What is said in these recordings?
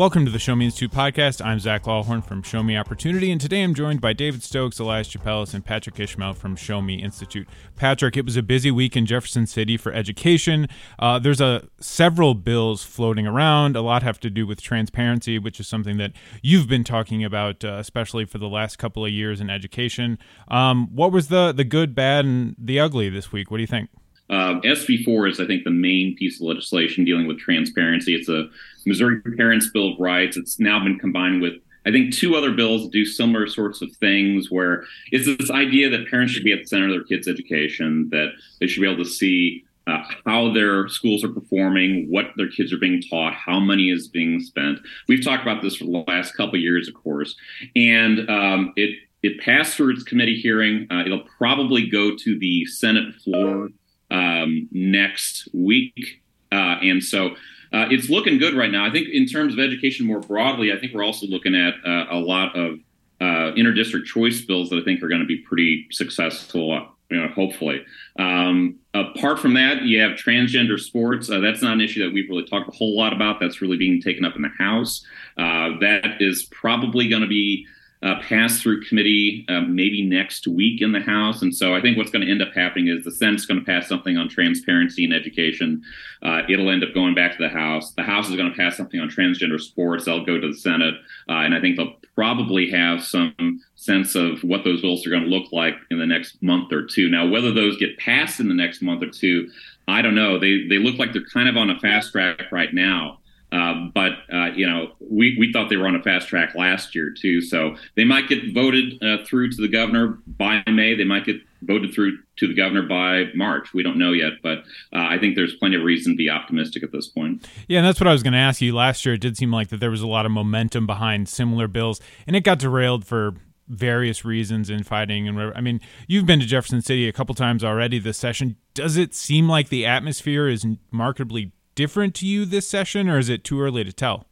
Welcome to the Show Me Institute podcast. I'm Zach Lawhorn from Show Me Opportunity, and today I'm joined by David Stokes, Elias Tsapelas, and Patrick Ishmael from Show Me Institute. Patrick, it was a busy week in Jefferson City for education. Uh, there's a several bills floating around. A lot have to do with transparency, which is something that you've been talking about, uh, especially for the last couple of years in education. Um, what was the the good, bad, and the ugly this week? What do you think? Uh, SB4 is, I think, the main piece of legislation dealing with transparency. It's a Missouri Parents Bill of Rights. It's now been combined with, I think, two other bills that do similar sorts of things where it's this idea that parents should be at the center of their kids' education, that they should be able to see uh, how their schools are performing, what their kids are being taught, how money is being spent. We've talked about this for the last couple of years, of course, and um, it it passed through its committee hearing. Uh, it'll probably go to the Senate floor um, next week. Uh, and so uh, it's looking good right now. I think in terms of education more broadly, I think we're also looking at uh, a lot of uh, interdistrict choice bills that I think are going to be pretty successful. You know, hopefully. Um, apart from that, you have transgender sports. Uh, that's not an issue that we've really talked a whole lot about. That's really being taken up in the House. Uh, that is probably going to be uh, pass through committee uh, maybe next week in the House. And so I think what's going to end up happening is the Senate's going to pass something on transparency in education. Uh, it'll end up going back to the House. The House is going to pass something on transgender sports. They'll go to the Senate. Uh, and I think they'll probably have some sense of what those bills are going to look like in the next month or two. Now, whether those get passed in the next month or two, I don't know. They, they look like they're kind of on a fast track right now. Uh, but uh, you know, we, we thought they were on a fast track last year too. So they might get voted uh, through to the governor by May. They might get voted through to the governor by March. We don't know yet, but uh, I think there's plenty of reason to be optimistic at this point. Yeah, and that's what I was going to ask you. Last year, it did seem like that there was a lot of momentum behind similar bills, and it got derailed for various reasons in fighting and whatever. I mean, you've been to Jefferson City a couple times already this session. Does it seem like the atmosphere is markedly different to you this session, or is it too early to tell?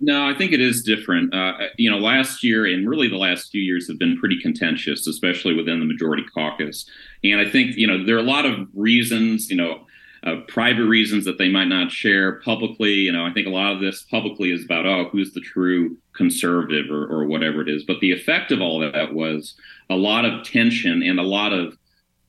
No, I think it is different. Uh, you know, last year and really the last few years have been pretty contentious, especially within the majority caucus. And I think, you know, there are a lot of reasons, you know, uh, private reasons that they might not share publicly. You know, I think a lot of this publicly is about, oh, who's the true conservative or, or whatever it is. But the effect of all that was a lot of tension and a lot of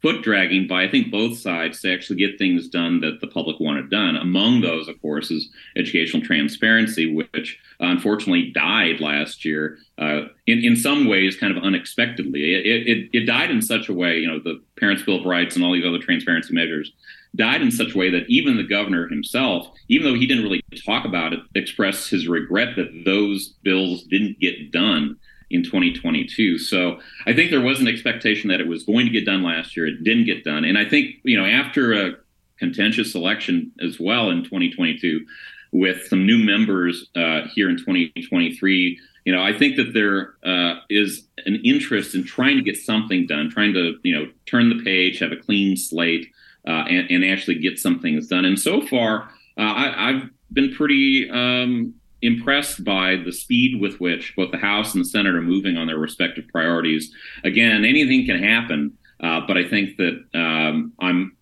foot dragging by I think both sides to actually get things done that the public wanted done. Among those, of course, is educational transparency, which uh, unfortunately died last year uh, in in some ways, kind of unexpectedly. It, it it died in such a way, you know, the Parents' Bill of Rights and all these other transparency measures died in such a way that even the governor himself, even though he didn't really talk about it, expressed his regret that those bills didn't get done in 2022. So I think there was an expectation that it was going to get done last year. It didn't get done. And I think, you know, after a contentious election as well in 2022, with some new members uh, here in 2023, you know, I think that there uh, is an interest in trying to get something done, trying to, you know, turn the page, have a clean slate, uh, and, and, actually get some things done. And so far, uh, I, have been pretty um, impressed by the speed with which both the House and the Senate are moving on their respective priorities. Again, anything can happen, uh, but I think that um, I'm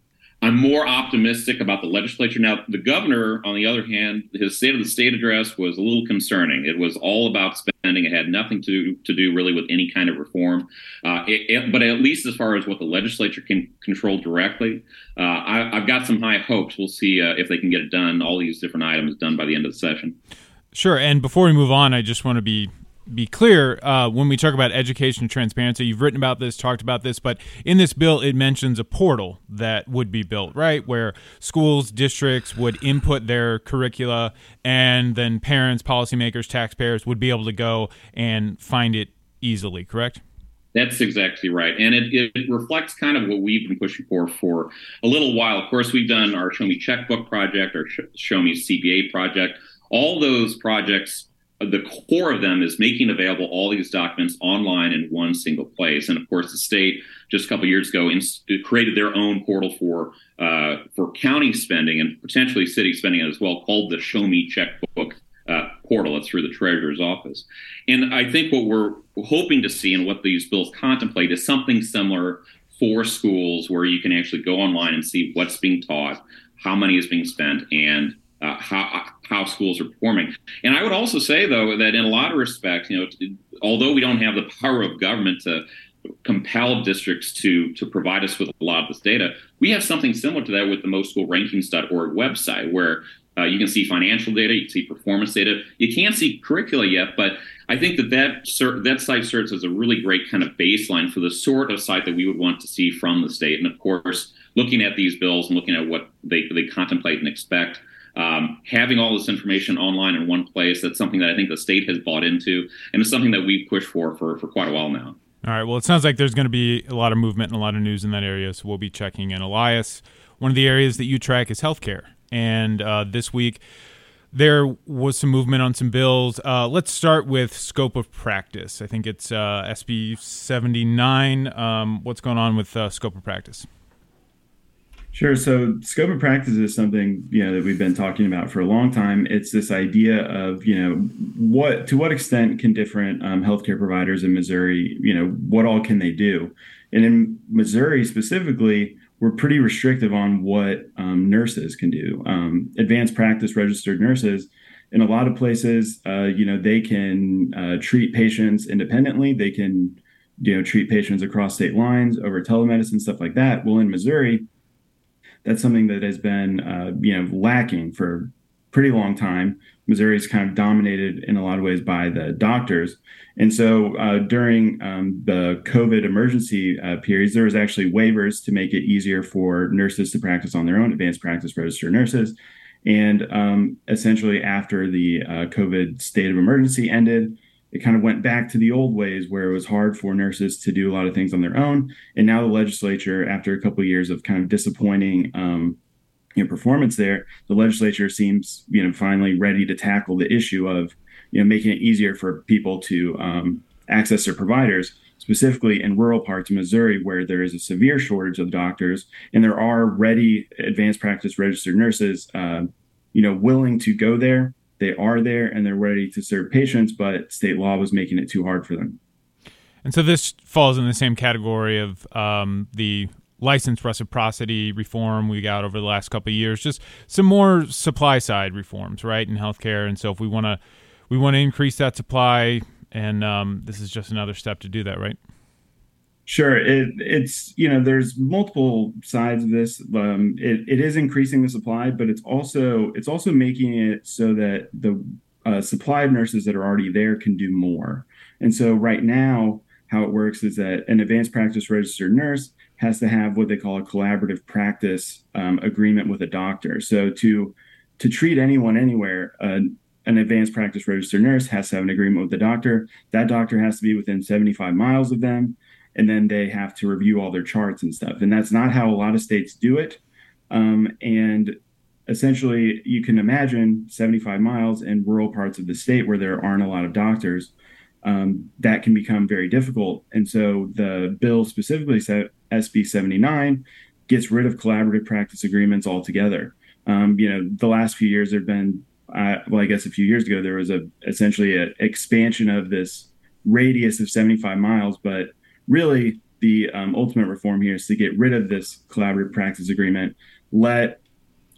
I'm more optimistic about the legislature now. The governor, on the other hand, his State of the State address was a little concerning. It was all about spending. It had nothing to to do really with any kind of reform. Uh, it, it, but at least as far as what the legislature can control directly, uh, I, have got some high hopes. We'll see uh, if they can get it done. All these different items done by the end of the session. Sure. And before we move on, I just want to be be clear uh, when we talk about education transparency. You've written about this, talked about this, but in this bill, it mentions a portal that would be built, right, where schools, districts would input their curricula, and then parents, policymakers, taxpayers would be able to go and find it easily. Correct? That's exactly right. And it, it, reflects kind of what we've been pushing for for a little while. Of course, we've done our Show Me Checkbook project, our Show Me CPA project all those projects the core of them is making available all these documents online in one single place. And of course, the state just a couple years ago created their own portal for uh, for county spending and potentially city spending as well, called the Show Me Checkbook uh, portal. It's through the treasurer's office. And I think what we're hoping to see and what these bills contemplate is something similar for schools, where you can actually go online and see what's being taught, how money is being spent, and uh, how how schools are performing. And I would also say, though, that in a lot of respects, you know, although we don't have the power of government to compel districts to to provide us with a lot of this data, we have something similar to that with the moschoolrankings.org website, where uh, you can see financial data, you can see performance data. You can't see curricula yet, but I think that that, that site serves as a really great kind of baseline for the sort of site that we would want to see from the state. And of course, looking at these bills and looking at what they, they contemplate and expect, um, having all this information online in one place, that's something that I think the state has bought into, and it's something that we've pushed for for, for quite a while now. All right. Well, it sounds like there's going to be a lot of movement and a lot of news in that area, so we'll be checking in. Elias, one of the areas that you track is healthcare. And uh, this week, there was some movement on some bills. Uh, let's start with scope of practice. I think it's uh, SB 79. Um, what's going on with uh, scope of practice? Sure. So, scope of practice is something you know that we've been talking about for a long time. It's this idea of you know what to what extent can different um, healthcare providers in Missouri, you know, what all can they do? And in Missouri specifically, we're pretty restrictive on what um, nurses can do. Um, advanced practice registered nurses, in a lot of places, uh, you know, they can uh, treat patients independently. They can, you know, treat patients across state lines over telemedicine, stuff like that. Well, in Missouri, that's something that has been, uh, you know, lacking for pretty long time. Missouri is kind of dominated in a lot of ways by the doctors. And so uh, during um, the COVID emergency uh, periods, there was actually waivers to make it easier for nurses to practice on their own, advanced practice registered nurses. And um, essentially, after the uh, COVID state of emergency ended, it kind of went back to the old ways where it was hard for nurses to do a lot of things on their own. And now the legislature, after a couple of years of kind of disappointing um, you know, performance there, the legislature seems, you know, finally ready to tackle the issue of, you know, making it easier for people to um, access their providers, specifically in rural parts of Missouri where there is a severe shortage of doctors, and there are ready advanced practice registered nurses, uh, you know, willing to go there. They are there and they're ready to serve patients, but state law was making it too hard for them. And so this falls in the same category of um, the license reciprocity reform we got over the last couple of years just some more supply side reforms right in healthcare and so if we want to we want to increase that supply and um, this is just another step to do that right Sure, it, it's you know there's multiple sides of this. Um, it, it is increasing the supply, but it's also it's also making it so that the uh, supply of nurses that are already there can do more. And so right now, how it works is that an advanced practice registered nurse has to have what they call a collaborative practice um, agreement with a doctor. So to to treat anyone anywhere, uh, an advanced practice registered nurse has to have an agreement with the doctor. That doctor has to be within 75 miles of them, and then they have to review all their charts and stuff. And that's not how a lot of states do it. Um, and essentially, you can imagine 75 miles in rural parts of the state where there aren't a lot of doctors um, that can become very difficult. And so the bill specifically said SB 79 gets rid of collaborative practice agreements altogether. Um, you know, the last few years there have been, uh, well, I guess a few years ago there was a essentially an expansion of this radius of 75 miles, but really the um, ultimate reform here is to get rid of this collaborative practice agreement, let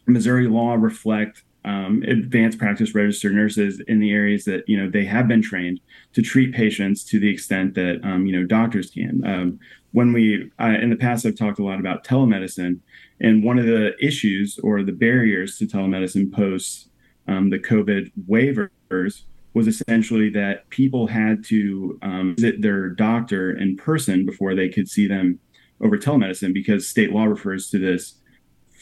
Missouri law reflect um, advanced practice registered nurses in the areas that you know they have been trained to treat patients to the extent that um, you know doctors can. Um, when we uh, in the past, I've talked a lot about telemedicine, and one of the issues or the barriers to telemedicine post um, the COVID waivers was essentially that people had to um, visit their doctor in person before they could see them over telemedicine because state law refers to this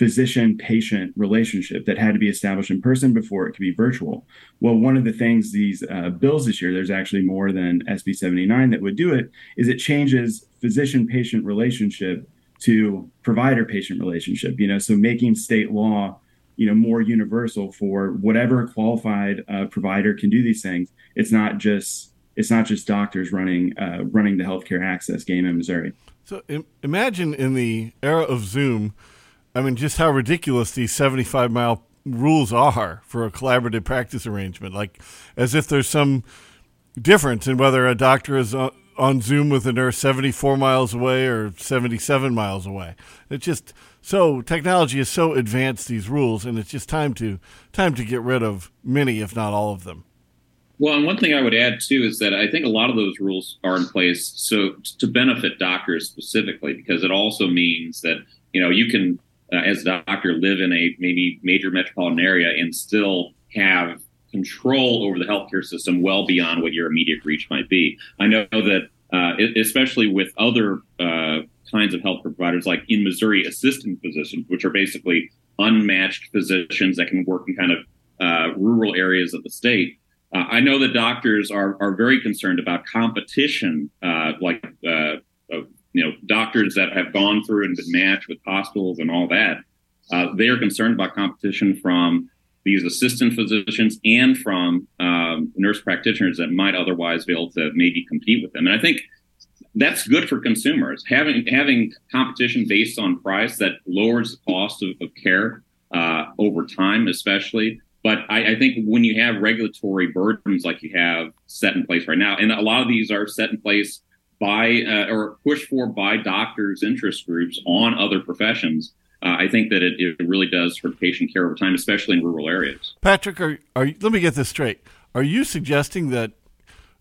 physician patient relationship that had to be established in person before it could be virtual. Well, one of the things these uh, bills this year, there's actually more than SB 79 that would do it, is it changes physician patient relationship to provider patient relationship, you know, so making state law you know more universal for whatever qualified uh, provider can do these things it's not just it's not just doctors running uh, running the healthcare access game in missouri so Im- imagine in the era of zoom I mean, just how ridiculous these 75 mile rules are for a collaborative practice arrangement. Like, as if there's some difference in whether a doctor is uh, on Zoom with a nurse 74 miles away or 77 miles away. It's just so technology is so advanced these rules, and it's just time to time to get rid of many, if not all of them. Well, and one thing I would add too is that I think a lot of those rules are in place so to benefit doctors specifically, because it also means that you know you can, uh, as a doctor, live in a maybe major metropolitan area and still have control over the healthcare system well beyond what your immediate reach might be. I know that, uh, especially with other uh, kinds of health providers, like in Missouri, assistant physicians, which are basically unmatched physicians that can work in kind of uh, rural areas of the state. Uh, I know that doctors are are very concerned about competition, uh, like uh, you know doctors that have gone through and been matched with hospitals and all that. they are concerned about competition from these assistant physicians and from um, nurse practitioners that might otherwise be able to maybe compete with them. And I think that's good for consumers. Having having competition based on price that lowers the cost of, of care uh, over time, especially. But I, I, think when you have regulatory burdens like you have set in place right now, and a lot of these are set in place by uh, or pushed for by doctors' interest groups on other professions, uh, I think that it, it really does hurt patient care over time, especially in rural areas. Patrick, are, are let me get this straight. Are you suggesting that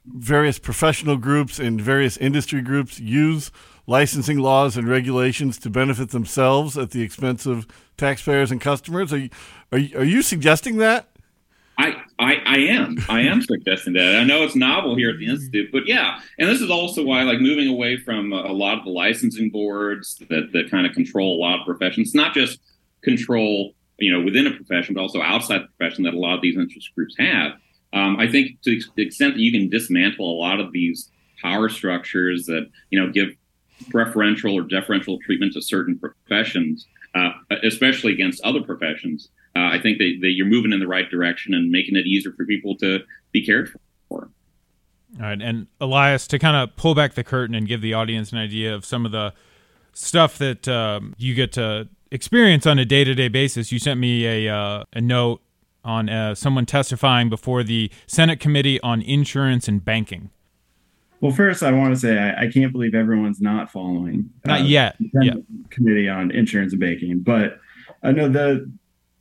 various professional groups and various industry groups use licensing laws and regulations to benefit themselves at the expense of taxpayers and customers? Are you, are you, are you suggesting that? I, I, I am. I am suggesting that. I know it's novel here at the Institute, but yeah. And this is also why, like, moving away from a lot of the licensing boards that, that kind of control a lot of professions, not just control, you know, within a profession, but also outside the profession that a lot of these interest groups have. Um, I think to the extent that you can dismantle a lot of these power structures that, you know, give preferential or deferential treatment to certain professions, uh, especially against other professions, uh, I think that, that you're moving in the right direction and making it easier for people to be cared for. All right, and Elias, to kind of pull back the curtain and give the audience an idea of some of the stuff that um, you get to experience on a day-to-day basis, you sent me a uh, a note on uh, someone testifying before the Senate Committee on Insurance and Banking. Well, first, I want to say I, I can't believe everyone's not following. Not uh, yet. Yeah. Committee on Insurance and Banking, but I know the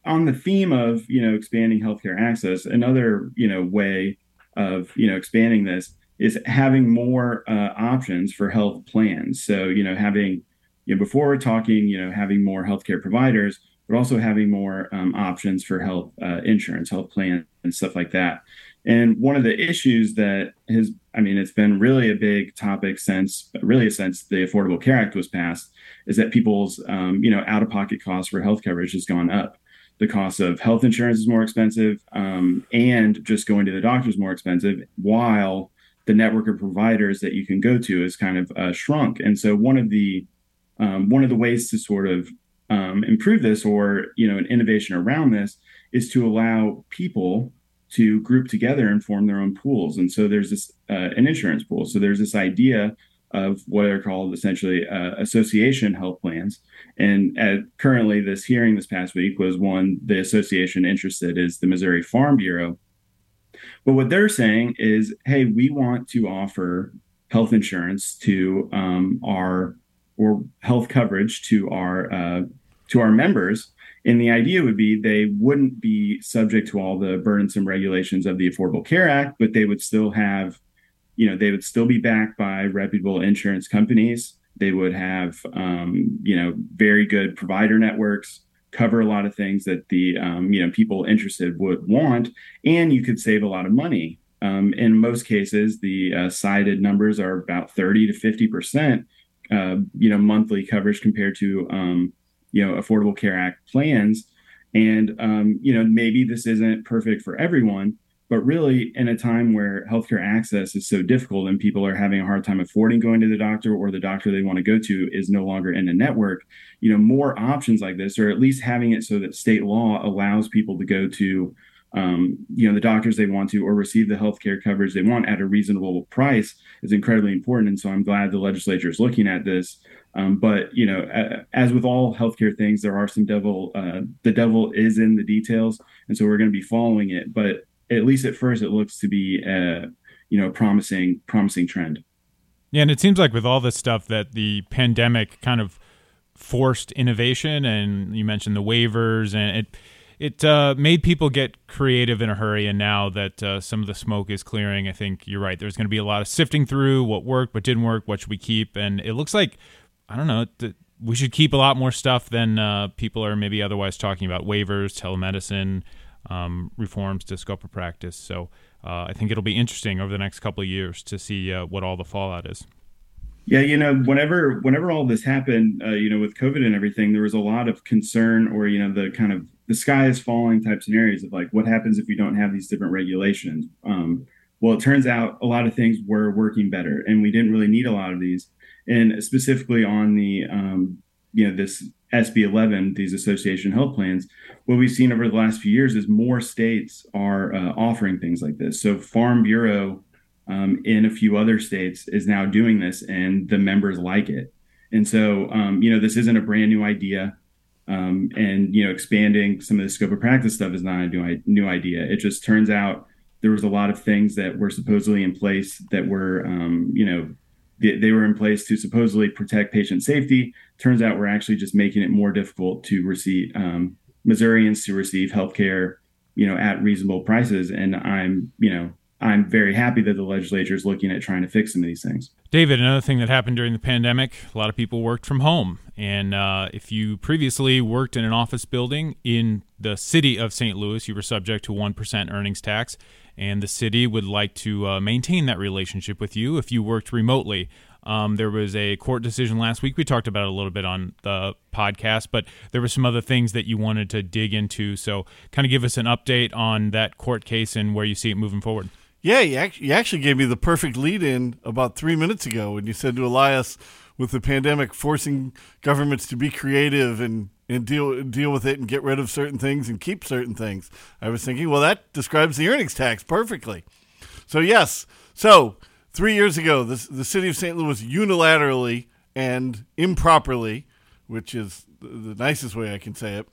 on the theme of you know expanding healthcare access, another you know way of you know expanding this is having more uh, options for health plans. So you know having you know before we're talking you know having more healthcare providers, but also having more um, options for health uh, insurance, health plans, and stuff like that. And one of the issues that has, I mean, it's been really a big topic since really since the Affordable Care Act was passed, is that people's, um, you know, out of pocket costs for health coverage has gone up the cost of health insurance is more expensive um, and just going to the doctor is more expensive while the network of providers that you can go to is kind of uh, shrunk and so one of the um, one of the ways to sort of um, improve this or you know an innovation around this is to allow people to group together and form their own pools and so there's this uh, an insurance pool so there's this idea of what are called essentially uh, association health plans. And at, currently, this hearing this past week was one the association interested is the Missouri Farm Bureau. But what they're saying is, hey, we want to offer health insurance to um, our or health coverage to our uh, to our members. And the idea would be they wouldn't be subject to all the burdensome regulations of the Affordable Care Act, but they would still have you know they would still be backed by reputable insurance companies they would have um, you know very good provider networks cover a lot of things that the um, you know people interested would want and you could save a lot of money um, in most cases the uh, cited numbers are about 30 to 50 percent uh, you know monthly coverage compared to um, you know affordable care act plans and um, you know maybe this isn't perfect for everyone but really, in a time where healthcare access is so difficult and people are having a hard time affording going to the doctor or the doctor they want to go to is no longer in a network, you know, more options like this, or at least having it so that state law allows people to go to, um, you know, the doctors they want to or receive the healthcare coverage they want at a reasonable price is incredibly important. And so I'm glad the legislature is looking at this. Um, but you know, as with all healthcare things, there are some devil. Uh, the devil is in the details, and so we're going to be following it. But at least at first, it looks to be a you know promising promising trend. Yeah, and it seems like with all this stuff that the pandemic kind of forced innovation, and you mentioned the waivers, and it it uh, made people get creative in a hurry. And now that uh, some of the smoke is clearing, I think you're right. There's going to be a lot of sifting through what worked, what didn't work, what should we keep, and it looks like I don't know. Th- we should keep a lot more stuff than uh, people are maybe otherwise talking about waivers, telemedicine, um, reforms to scope of practice. So uh, I think it'll be interesting over the next couple of years to see uh, what all the fallout is. Yeah, you know, whenever whenever all this happened, uh, you know, with COVID and everything, there was a lot of concern, or you know, the kind of the sky is falling type scenarios of like, what happens if we don't have these different regulations? Um, well, it turns out a lot of things were working better, and we didn't really need a lot of these. And specifically on the, um, you know, this SB 11, these association health plans, what we've seen over the last few years is more states are uh, offering things like this. So Farm Bureau um, in a few other states is now doing this, and the members like it. And so, um, you know, this isn't a brand new idea. Um, and you know, expanding some of the scope of practice stuff is not a new, new idea. It just turns out there was a lot of things that were supposedly in place that were, um, you know, they, they were in place to supposedly protect patient safety. Turns out we're actually just making it more difficult to receive um, Missourians to receive healthcare, you know, at reasonable prices. And I'm, you know, I'm very happy that the legislature is looking at trying to fix some of these things. David, another thing that happened during the pandemic, a lot of people worked from home. And uh, if you previously worked in an office building in the city of St. Louis, you were subject to 1% earnings tax. And the city would like to uh, maintain that relationship with you if you worked remotely. Um, there was a court decision last week. We talked about it a little bit on the podcast, but there were some other things that you wanted to dig into. So, kind of give us an update on that court case and where you see it moving forward. Yeah, you actually, you actually gave me the perfect lead in about three minutes ago when you said to Elias, with the pandemic forcing governments to be creative and, and deal deal with it and get rid of certain things and keep certain things. I was thinking, well, that describes the earnings tax perfectly. So yes, so three years ago, the, the city of St. Louis unilaterally and improperly, which is the nicest way I can say it,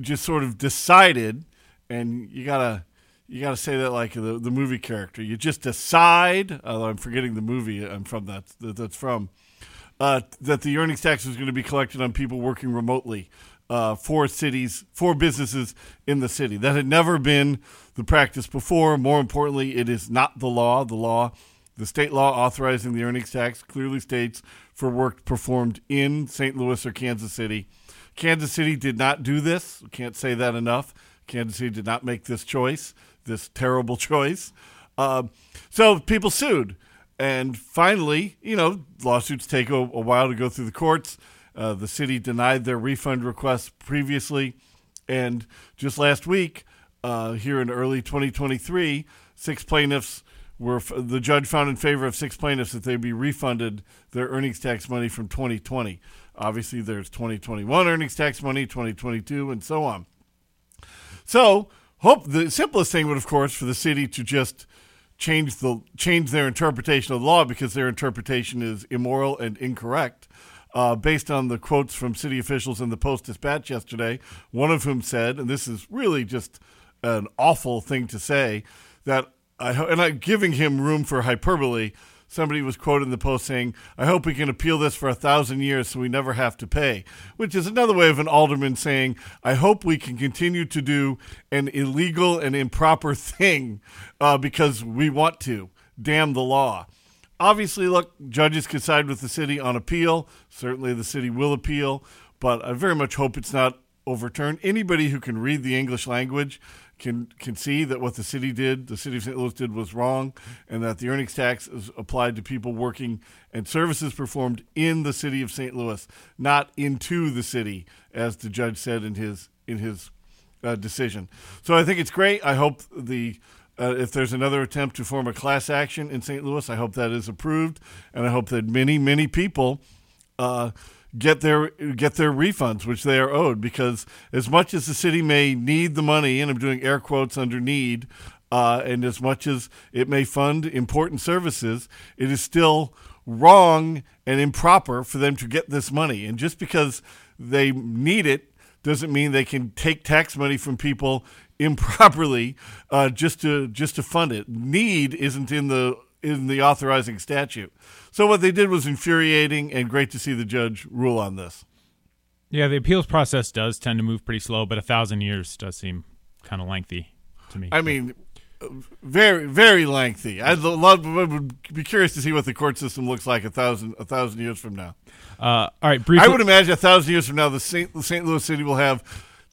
just sort of decided, and you gotta you gotta say that like the the movie character. You just decide. Although I'm forgetting the movie I'm from that that's from. Uh, that the earnings tax was going to be collected on people working remotely uh, for cities, for businesses in the city. That had never been the practice before. More importantly, it is not the law. The law the state law authorizing the earnings tax clearly states for work performed in St. Louis or Kansas City. Kansas City did not do this. Can't say that enough. Kansas City did not make this choice, this terrible choice. Uh, so people sued. And finally, you know, lawsuits take a, a while to go through the courts. Uh, the city denied their refund requests previously. And just last week, uh, here in early 2023, six plaintiffs were the judge found in favor of six plaintiffs that they be refunded their earnings tax money from 2020. Obviously, there's 2021 earnings tax money, 2022, and so on. So, hope the simplest thing would, of course, for the city to just change the change their interpretation of the law because their interpretation is immoral and incorrect. Uh, based on the quotes from city officials in the Post Dispatch yesterday, one of whom said, and this is really just an awful thing to say, that I and I'm giving him room for hyperbole. Somebody was quoted in the post saying, "I hope we can appeal this for a thousand years, so we never have to pay," which is another way of an alderman saying, "I hope we can continue to do an illegal and improper thing uh, because we want to." Damn the law. Obviously, look, judges can side with the city on appeal. Certainly, the city will appeal, but I very much hope it's not overturned. Anybody who can read the English language can can see that what the city did, the city of St. Louis did, was wrong, and that the earnings tax is applied to people working and services performed in the city of St. Louis, not into the city, as the judge said in his in his uh, decision. So I think it's great. I hope the uh, if there's another attempt to form a class action in St. Louis, I hope that is approved, and I hope that many many people. Uh, get their get their refunds, which they are owed. Because as much as the city may need the money, and I'm doing air quotes under need, uh, and as much as it may fund important services, it is still wrong and improper for them to get this money. And just because they need it doesn't mean they can take tax money from people improperly uh, just to just to fund it. Need isn't in the in the authorizing statute. So what they did was infuriating and great to see the judge rule on this. Yeah, the appeals process does tend to move pretty slow, but a thousand years does seem kind of lengthy to me. I mean, very very lengthy. I'd love would be curious to see what the court system looks like a thousand a thousand years from now. Uh, all right, briefly. I would imagine a thousand years from now, the St. the St. Louis City will have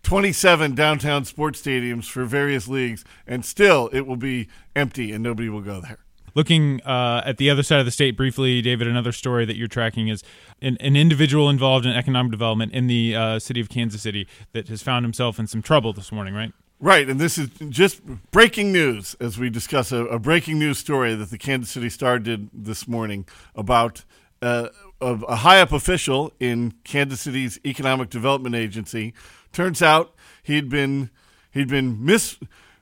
27 downtown sports stadiums for various leagues, and still it will be empty and nobody will go there. Looking uh, at the other side of the state briefly, David, another story that you're tracking is an, an individual involved in economic development in the uh, city of Kansas City that has found himself in some trouble this morning, right? Right, and this is just breaking news as we discuss a, a breaking news story that the Kansas City Star did this morning about uh, a, a high up official in Kansas City's Economic Development Agency. Turns out he'd been he'd been mis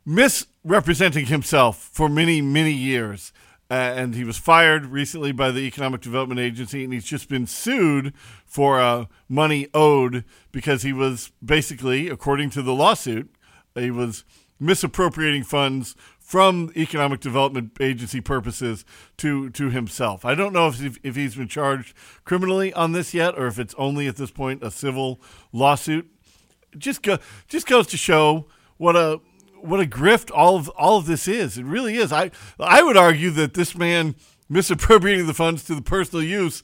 mis misrepresenting himself for many many years. Uh, and he was fired recently by the Economic Development Agency, and he's just been sued for uh, money owed because he was basically, according to the lawsuit, he was misappropriating funds from economic development agency purposes to to himself. I don't know if if he's been charged criminally on this yet, or if it's only at this point a civil lawsuit. Just go just goes to show what a what a grift all of all of this is. It really is. I I would argue that this man misappropriating the funds to the personal use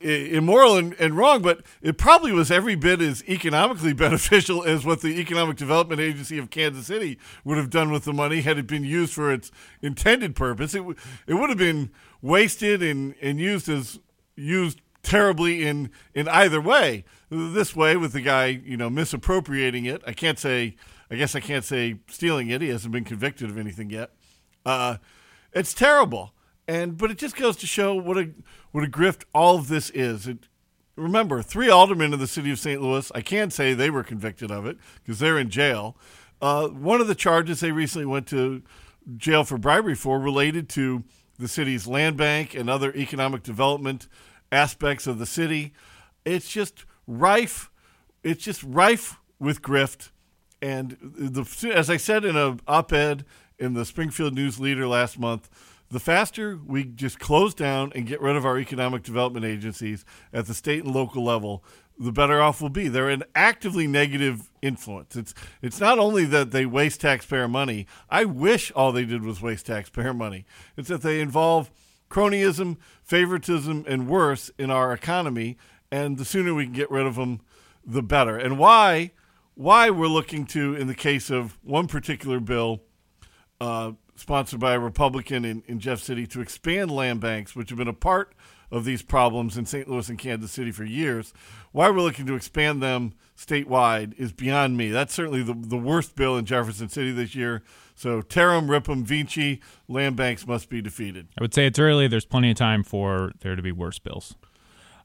immoral and, and, wrong, but it probably was every bit as economically beneficial as what the Economic Development Agency of Kansas City would have done with the money had it been used for its intended purpose. It, w- it would have been wasted and, and used as used terribly in, in either way. This way, with the guy, you know, misappropriating it, I can't say, I guess I can't say stealing it. He hasn't been convicted of anything yet. Uh, it's terrible. And but it just goes to show what a what a grift all of this is. It, remember, three aldermen in the city of St. Louis. I can't say they were convicted of it because they're in jail. Uh, one of the charges they recently went to jail for bribery for related to the city's land bank and other economic development aspects of the city. It's just rife. It's just rife with grift. And the, as I said in an op-ed in the Springfield News Leader last month, the faster we just close down and get rid of our economic development agencies at the state and local level, the better off we'll be. They're an actively negative influence. It's it's not only that they waste taxpayer money. I wish all they did was waste taxpayer money. It's that they involve cronyism, favoritism, and worse in our economy. And the sooner we can get rid of them, the better. And why why we're looking to, in the case of one particular bill, uh, sponsored by a Republican in, in Jeff City, to expand land banks, which have been a part of these problems in St. Louis and Kansas City for years. Why we're looking to expand them statewide is beyond me. That's certainly the, the worst bill in Jefferson City this year. So tear them, rip them, Vinci, land banks must be defeated. I would say it's early. There's plenty of time for there to be worse bills.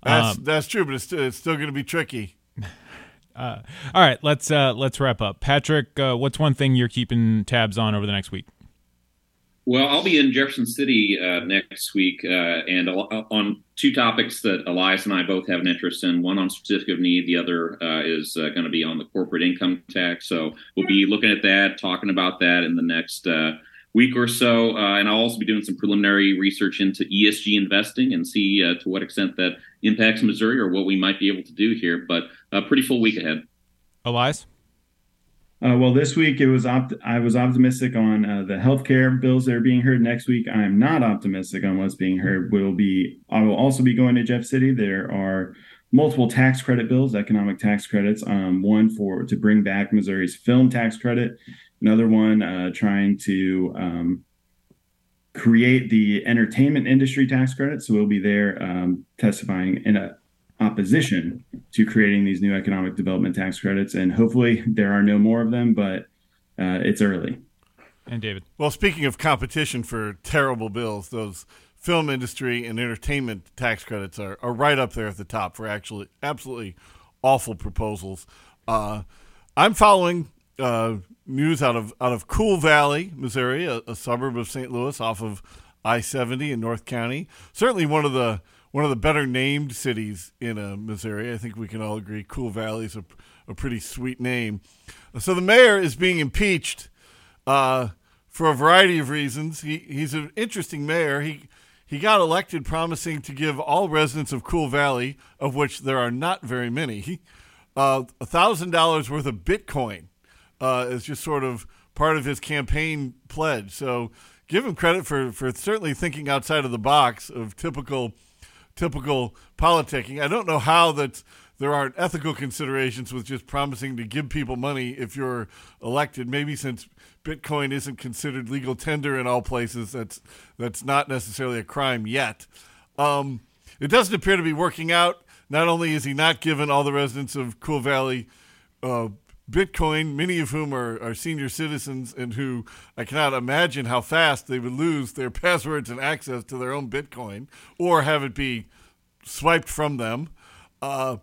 That's, um, that's true, but it's, it's still going to be tricky. Uh, all right, let's uh, let's wrap up. Patrick, uh, what's one thing you're keeping tabs on over the next week? Well, I'll be in Jefferson City uh, next week, uh, and on two topics that Elias and I both have an interest in. One on certificate of need, the other uh, is uh, going to be on the corporate income tax. So we'll be looking at that, talking about that in the next uh, week or so, uh, and I'll also be doing some preliminary research into ESG investing and see to what extent that impacts Missouri or what we might be able to do here. But a pretty full week ahead. Elias. Uh, well, this week it was opt- I was optimistic on uh, the healthcare bills that are being heard next week. I am not optimistic on what's being heard. Will be I will also be going to Jeff City. There are multiple tax credit bills, economic tax credits. Um, one for to bring back Missouri's film tax credit. Another one uh, trying to um, create the entertainment industry tax credit. So we'll be there um, testifying in a opposition to creating these new economic development tax credits. And hopefully there are no more of them, but uh, it's early. And David. Well, speaking of competition for terrible bills, those film industry and entertainment tax credits are, are right up there at the top for actually absolutely awful proposals. Uh, I'm following uh, news out of out of Cool Valley, Missouri, a, a suburb of St. Louis, off of I-70 in North County. Certainly one of the one of the better named cities in uh, Missouri. I think we can all agree Cool Valley is a, a pretty sweet name. So the mayor is being impeached uh, for a variety of reasons. He he's an interesting mayor. He he got elected promising to give all residents of Cool Valley, of which there are not very many, uh, a thousand dollars worth of Bitcoin uh, as just sort of part of his campaign pledge. So give him credit for for certainly thinking outside of the box of typical typical politicking. I don't know how that there aren't ethical considerations with just promising to give people money if you're elected. Maybe since Bitcoin isn't considered legal tender in all places, that's that's not necessarily a crime yet. Um, it doesn't appear to be working out. Not only is he not given all the residents of Cool Valley uh, Bitcoin, many of whom are, are senior citizens and who I cannot imagine how fast they would lose their passwords and access to their own Bitcoin or have it be swiped from them. Uh,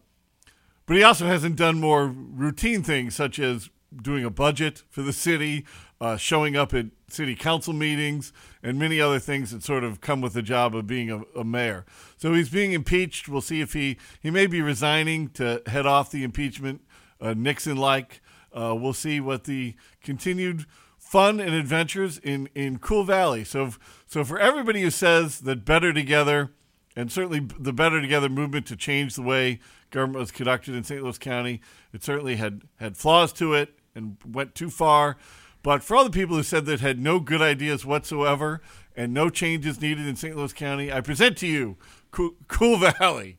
but he also hasn't done more routine things such as doing a budget for the city, uh, showing up at city council meetings, and many other things that sort of come with the job of being a, a mayor. So he's being impeached. We'll see if he he may be resigning to head off the impeachment uh, Nixon like. Uh, we'll see what the continued fun and adventures in, in Cool Valley. So, so for everybody who says that Better Together, and certainly the Better Together movement to change the way government was conducted in St. Louis County, it certainly had, had flaws to it and went too far. But for all the people who said that had no good ideas whatsoever and no changes needed in St. Louis County, I present to you Cool, cool Valley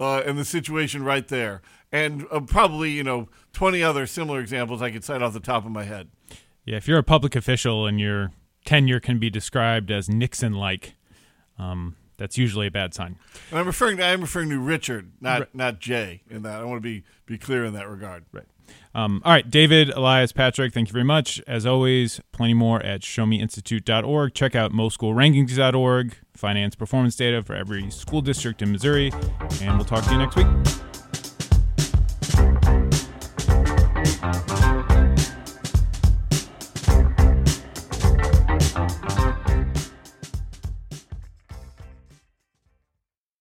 uh, and the situation right there and uh, probably you know 20 other similar examples I could cite off the top of my head. Yeah, if you're a public official and your tenure can be described as Nixon-like, um, that's usually a bad sign. And I'm referring to I'm referring to Richard, not right. not Jay. In that, I want to be be clear in that regard. Right. Um, all right, David, Elias, Patrick, thank you very much. As always, plenty more at showmeinstitute.org. Check out moschoolrankings.org, finance performance data for every school district in Missouri, and we'll talk to you next week.